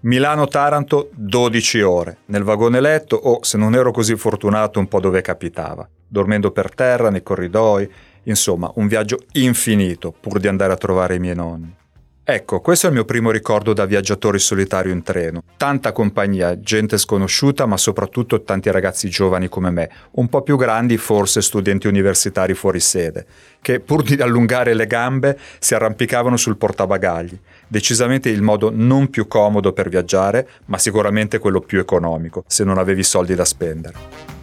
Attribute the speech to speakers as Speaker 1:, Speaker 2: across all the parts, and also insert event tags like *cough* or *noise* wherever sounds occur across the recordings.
Speaker 1: Milano-Taranto 12 ore, nel vagone letto o, se non ero così fortunato, un po' dove capitava, dormendo per terra, nei corridoi, insomma un viaggio infinito pur di andare a trovare i miei nonni. Ecco, questo è il mio primo ricordo da viaggiatore solitario in treno. Tanta compagnia, gente sconosciuta, ma soprattutto tanti ragazzi giovani come me, un po' più grandi, forse studenti universitari fuori sede, che pur di allungare le gambe si arrampicavano sul portabagagli. Decisamente il modo non più comodo per viaggiare, ma sicuramente quello più economico, se non avevi soldi da spendere.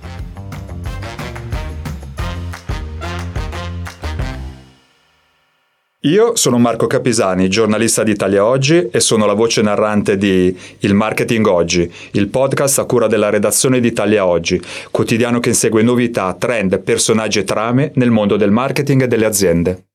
Speaker 1: Io sono Marco Capisani, giornalista di Italia Oggi e sono la voce narrante di Il Marketing Oggi, il podcast a cura della redazione di Italia Oggi, quotidiano che insegue novità, trend, personaggi e trame nel mondo del marketing e delle aziende.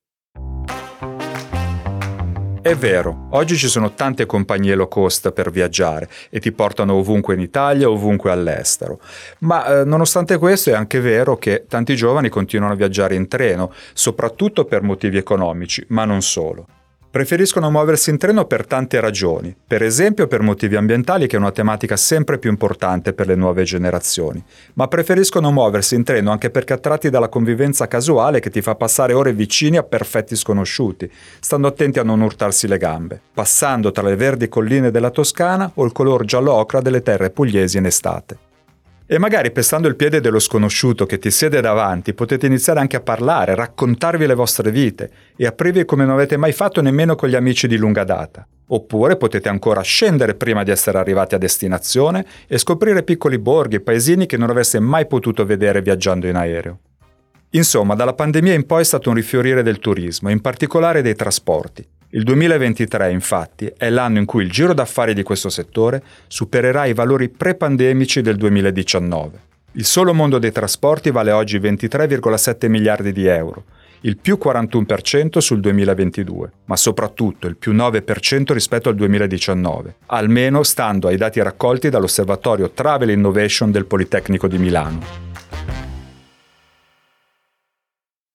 Speaker 1: È vero, oggi ci sono tante compagnie low cost per viaggiare e ti portano ovunque in Italia, ovunque all'estero. Ma eh, nonostante questo è anche vero che tanti giovani continuano a viaggiare in treno, soprattutto per motivi economici, ma non solo. Preferiscono muoversi in treno per tante ragioni, per esempio per motivi ambientali che è una tematica sempre più importante per le nuove generazioni, ma preferiscono muoversi in treno anche perché attratti dalla convivenza casuale che ti fa passare ore vicini a perfetti sconosciuti, stando attenti a non urtarsi le gambe, passando tra le verdi colline della Toscana o il color giallo ocra delle terre pugliesi in estate. E magari pestando il piede dello sconosciuto che ti siede davanti potete iniziare anche a parlare, raccontarvi le vostre vite e aprirvi come non avete mai fatto nemmeno con gli amici di lunga data. Oppure potete ancora scendere prima di essere arrivati a destinazione e scoprire piccoli borghi e paesini che non avreste mai potuto vedere viaggiando in aereo. Insomma, dalla pandemia in poi è stato un rifiorire del turismo, in particolare dei trasporti, il 2023, infatti, è l'anno in cui il giro d'affari di questo settore supererà i valori pre-pandemici del 2019. Il solo mondo dei trasporti vale oggi 23,7 miliardi di euro, il più 41% sul 2022, ma soprattutto il più 9% rispetto al 2019, almeno stando ai dati raccolti dall'osservatorio Travel Innovation del Politecnico di Milano.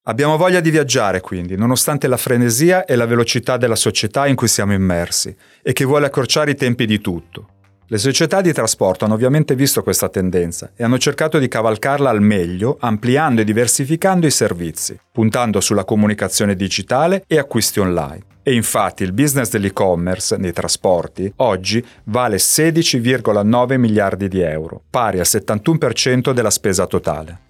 Speaker 1: Abbiamo voglia di viaggiare quindi, nonostante la frenesia e la velocità della società in cui siamo immersi e che vuole accorciare i tempi di tutto. Le società di trasporto hanno ovviamente visto questa tendenza e hanno cercato di cavalcarla al meglio, ampliando e diversificando i servizi, puntando sulla comunicazione digitale e acquisti online. E infatti il business dell'e-commerce nei trasporti oggi vale 16,9 miliardi di euro, pari al 71% della spesa totale.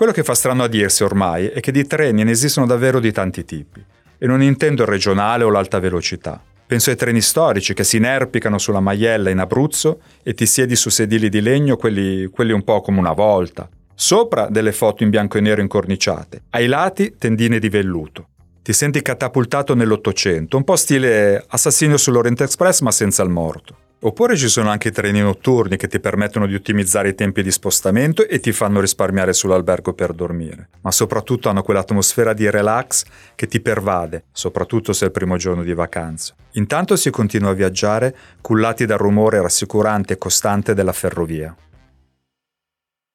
Speaker 1: Quello che fa strano a dirsi ormai è che di treni ne esistono davvero di tanti tipi, e non intendo il regionale o l'alta velocità. Penso ai treni storici che si inerpicano sulla Maiella in Abruzzo e ti siedi su sedili di legno, quelli, quelli un po' come una volta. Sopra delle foto in bianco e nero incorniciate, ai lati tendine di velluto. Ti senti catapultato nell'Ottocento, un po' stile assassino sull'Orient Express ma senza il morto. Oppure ci sono anche i treni notturni che ti permettono di ottimizzare i tempi di spostamento e ti fanno risparmiare sull'albergo per dormire, ma soprattutto hanno quell'atmosfera di relax che ti pervade, soprattutto se è il primo giorno di vacanza. Intanto si continua a viaggiare cullati dal rumore rassicurante e costante della ferrovia.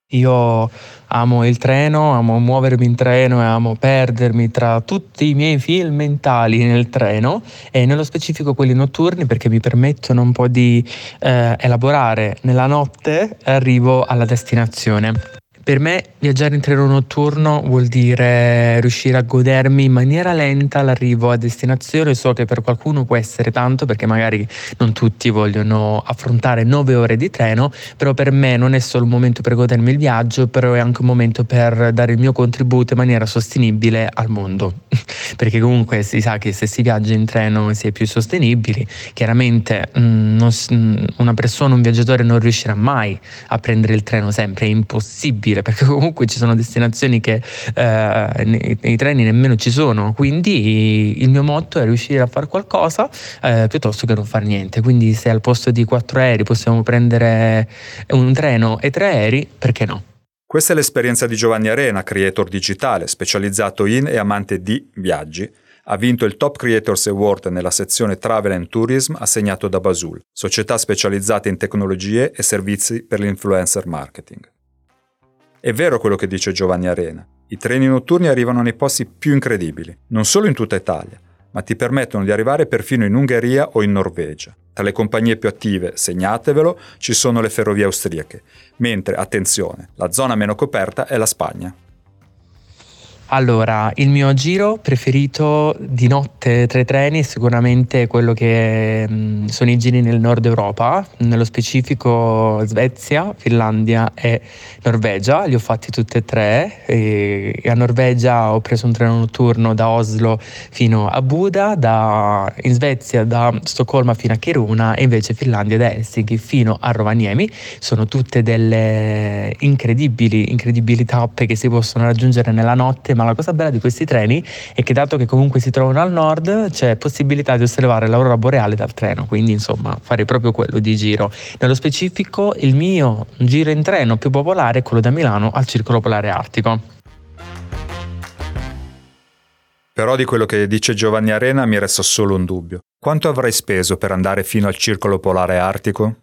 Speaker 2: Io amo il treno, amo muovermi in treno e amo perdermi tra tutti i miei film mentali nel treno e nello specifico quelli notturni perché mi permettono un po' di eh, elaborare nella notte arrivo alla destinazione. Per me viaggiare in treno notturno vuol dire riuscire a godermi in maniera lenta l'arrivo a destinazione. So che per qualcuno può essere tanto perché magari non tutti vogliono affrontare nove ore di treno, però per me non è solo un momento per godermi il viaggio, però è anche un momento per dare il mio contributo in maniera sostenibile al mondo. *laughs* perché comunque si sa che se si viaggia in treno si è più sostenibili. Chiaramente mh, mm, non, mm, una persona, un viaggiatore non riuscirà mai a prendere il treno sempre, è impossibile dire, perché *laughs* comunque ci sono destinazioni che eh, nei, treni nemmeno ci sono, quindi il mio motto è riuscire a fare qualcosa eh, piuttosto che non fare niente, quindi se al posto di quattro aerei possiamo prendere un treno e tre aerei, perché no?
Speaker 1: Questa è l'esperienza di Giovanni Arena, creator digitale, specializzato in e amante di viaggi. Ha vinto il Top Creators Award nella sezione Travel and Tourism assegnato da Basul, società specializzata in tecnologie e servizi per l'influencer marketing. È vero quello che dice Giovanni Arena. I treni notturni arrivano nei posti più incredibili, non solo in tutta Italia, ma ti permettono di arrivare perfino in Ungheria o in Norvegia. Tra le compagnie più attive, segnatevelo, ci sono le ferrovie austriache, mentre, attenzione, la zona meno coperta è la Spagna.
Speaker 2: Allora, il mio giro preferito di notte tra i treni è sicuramente quello che mm, sono i giri nel nord Europa, nello specifico Svezia, Finlandia e Norvegia. Li ho fatti tutti e tre. E a Norvegia ho preso un treno notturno da Oslo fino a Buda, da, in Svezia da Stoccolma fino a Kiruna e invece Finlandia da Helsinki fino a Rovaniemi. Sono tutte delle incredibili, incredibili tappe che si possono raggiungere nella notte ma la cosa bella di questi treni è che dato che comunque si trovano al nord c'è possibilità di osservare l'aurora boreale dal treno, quindi insomma fare proprio quello di giro. Nello specifico il mio giro in treno più popolare è quello da Milano al Circolo Polare Artico.
Speaker 1: Però di quello che dice Giovanni Arena mi resta solo un dubbio. Quanto avrai speso per andare fino al Circolo Polare Artico?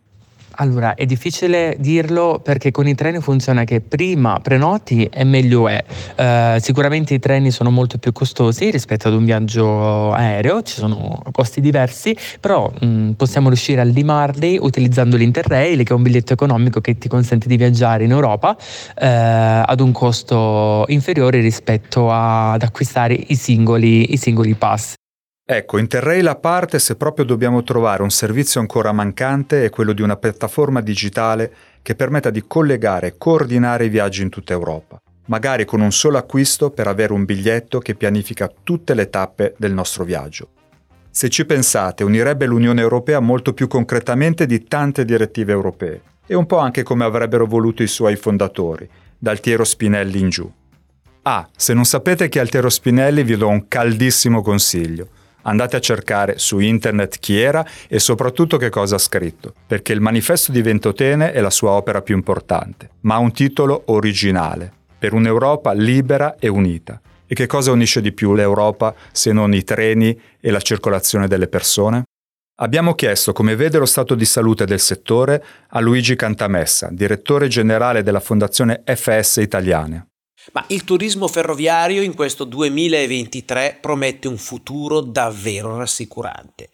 Speaker 2: Allora, è difficile dirlo perché con i treni funziona che prima prenoti e meglio è. Uh, sicuramente i treni sono molto più costosi rispetto ad un viaggio aereo, ci sono costi diversi, però mh, possiamo riuscire a limarli utilizzando l'Interrail, che è un biglietto economico che ti consente di viaggiare in Europa uh, ad un costo inferiore rispetto ad acquistare i singoli, i singoli pass.
Speaker 1: Ecco, Interrail a parte, se proprio dobbiamo trovare un servizio ancora mancante, è quello di una piattaforma digitale che permetta di collegare e coordinare i viaggi in tutta Europa, magari con un solo acquisto per avere un biglietto che pianifica tutte le tappe del nostro viaggio. Se ci pensate, unirebbe l'Unione Europea molto più concretamente di tante direttive europee, e un po' anche come avrebbero voluto i suoi fondatori, da Altiero Spinelli in giù. Ah, se non sapete chi è Altiero Spinelli vi do un caldissimo consiglio Andate a cercare su internet chi era e soprattutto che cosa ha scritto, perché il manifesto di Ventotene è la sua opera più importante, ma ha un titolo originale, per un'Europa libera e unita. E che cosa unisce di più l'Europa se non i treni e la circolazione delle persone? Abbiamo chiesto come vede lo stato di salute del settore a Luigi Cantamessa, direttore generale della Fondazione FS Italiane.
Speaker 3: Ma il turismo ferroviario in questo 2023 promette un futuro davvero rassicurante.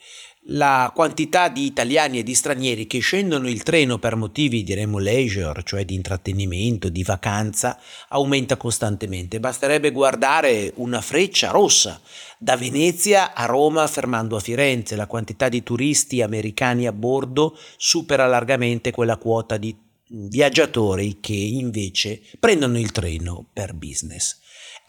Speaker 3: La quantità di italiani e di stranieri che scendono il treno per motivi diremmo leisure, cioè di intrattenimento, di vacanza, aumenta costantemente. Basterebbe guardare una freccia rossa da Venezia a Roma fermando a Firenze. La quantità di turisti americani a bordo supera largamente quella quota di viaggiatori che invece prendono il treno per business.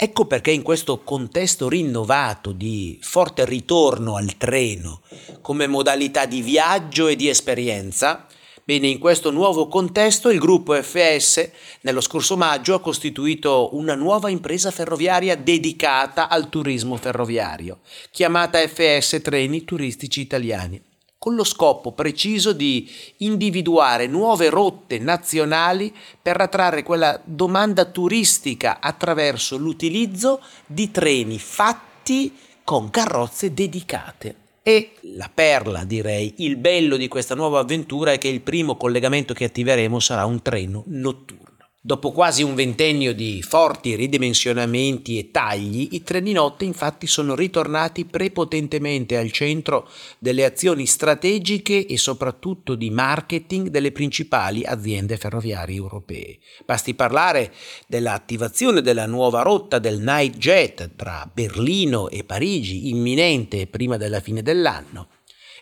Speaker 3: Ecco perché in questo contesto rinnovato di forte ritorno al treno come modalità di viaggio e di esperienza, bene, in questo nuovo contesto il gruppo FS nello scorso maggio ha costituito una nuova impresa ferroviaria dedicata al turismo ferroviario, chiamata FS Treni Turistici Italiani con lo scopo preciso di individuare nuove rotte nazionali per attrarre quella domanda turistica attraverso l'utilizzo di treni fatti con carrozze dedicate. E la perla, direi, il bello di questa nuova avventura è che il primo collegamento che attiveremo sarà un treno notturno. Dopo quasi un ventennio di forti ridimensionamenti e tagli, i treni notte infatti sono ritornati prepotentemente al centro delle azioni strategiche e soprattutto di marketing delle principali aziende ferroviarie europee. Basti parlare dell'attivazione della nuova rotta del Night Jet tra Berlino e Parigi, imminente prima della fine dell'anno.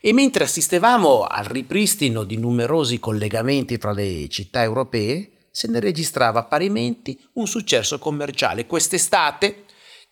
Speaker 3: E mentre assistevamo al ripristino di numerosi collegamenti tra le città europee, se ne registrava parimenti un successo commerciale. Quest'estate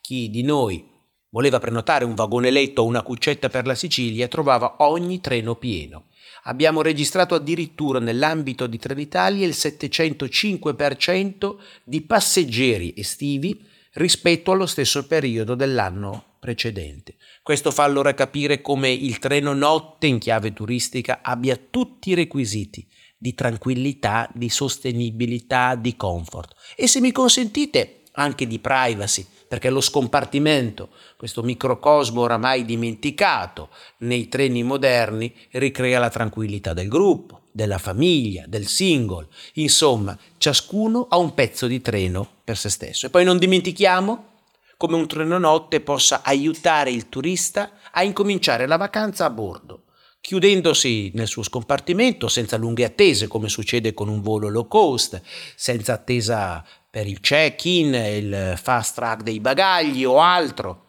Speaker 3: chi di noi voleva prenotare un vagone letto o una cuccetta per la Sicilia trovava ogni treno pieno. Abbiamo registrato addirittura nell'ambito di Trenitalia il 705% di passeggeri estivi rispetto allo stesso periodo dell'anno precedente. Questo fa allora capire come il treno notte in chiave turistica abbia tutti i requisiti di tranquillità, di sostenibilità, di comfort. E se mi consentite anche di privacy, perché lo scompartimento, questo microcosmo oramai dimenticato nei treni moderni, ricrea la tranquillità del gruppo, della famiglia, del single, insomma, ciascuno ha un pezzo di treno per se stesso. E poi non dimentichiamo come un treno notte possa aiutare il turista a incominciare la vacanza a bordo chiudendosi nel suo scompartimento senza lunghe attese come succede con un volo low cost, senza attesa per il check-in, il fast track dei bagagli o altro.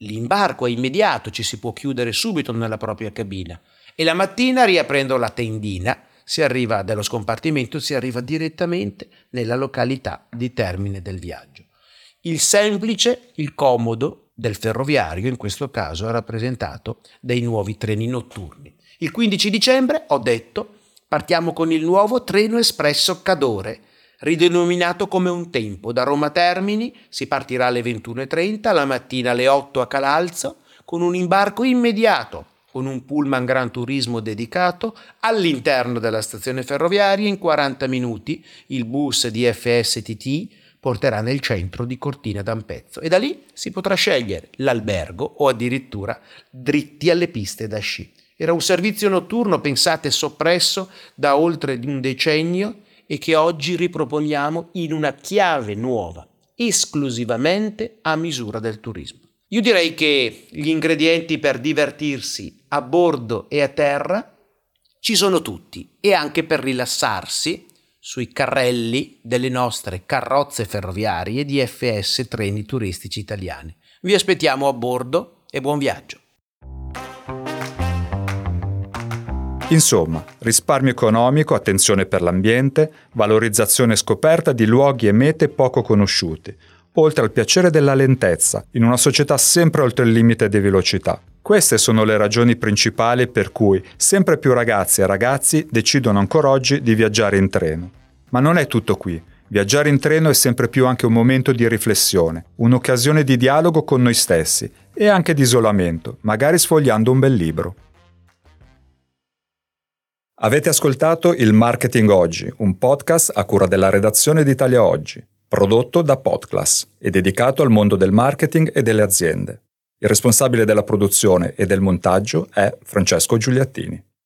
Speaker 3: L'imbarco è immediato, ci si può chiudere subito nella propria cabina e la mattina riaprendo la tendina si arriva dallo scompartimento, si arriva direttamente nella località di termine del viaggio. Il semplice, il comodo del ferroviario in questo caso è rappresentato dai nuovi treni notturni. Il 15 dicembre, ho detto, partiamo con il nuovo treno espresso Cadore, ridenominato come un tempo. Da Roma Termini si partirà alle 21.30, la mattina alle 8 a Calalzo, con un imbarco immediato, con un pullman Gran Turismo dedicato, all'interno della stazione ferroviaria in 40 minuti il bus di FSTT porterà nel centro di Cortina d'Ampezzo e da lì si potrà scegliere l'albergo o addirittura dritti alle piste da sci. Era un servizio notturno, pensate, soppresso da oltre un decennio e che oggi riproponiamo in una chiave nuova, esclusivamente a misura del turismo. Io direi che gli ingredienti per divertirsi a bordo e a terra ci sono tutti e anche per rilassarsi sui carrelli delle nostre carrozze ferroviarie di FS Treni Turistici Italiani. Vi aspettiamo a bordo e buon viaggio!
Speaker 1: Insomma, risparmio economico, attenzione per l'ambiente, valorizzazione e scoperta di luoghi e mete poco conosciuti, oltre al piacere della lentezza, in una società sempre oltre il limite di velocità. Queste sono le ragioni principali per cui sempre più ragazzi e ragazzi decidono ancora oggi di viaggiare in treno. Ma non è tutto qui. Viaggiare in treno è sempre più anche un momento di riflessione, un'occasione di dialogo con noi stessi e anche di isolamento, magari sfogliando un bel libro. Avete ascoltato il Marketing Oggi, un podcast a cura della redazione d'Italia Oggi, prodotto da Podclass e dedicato al mondo del marketing e delle aziende. Il responsabile della produzione e del montaggio è Francesco Giuliattini.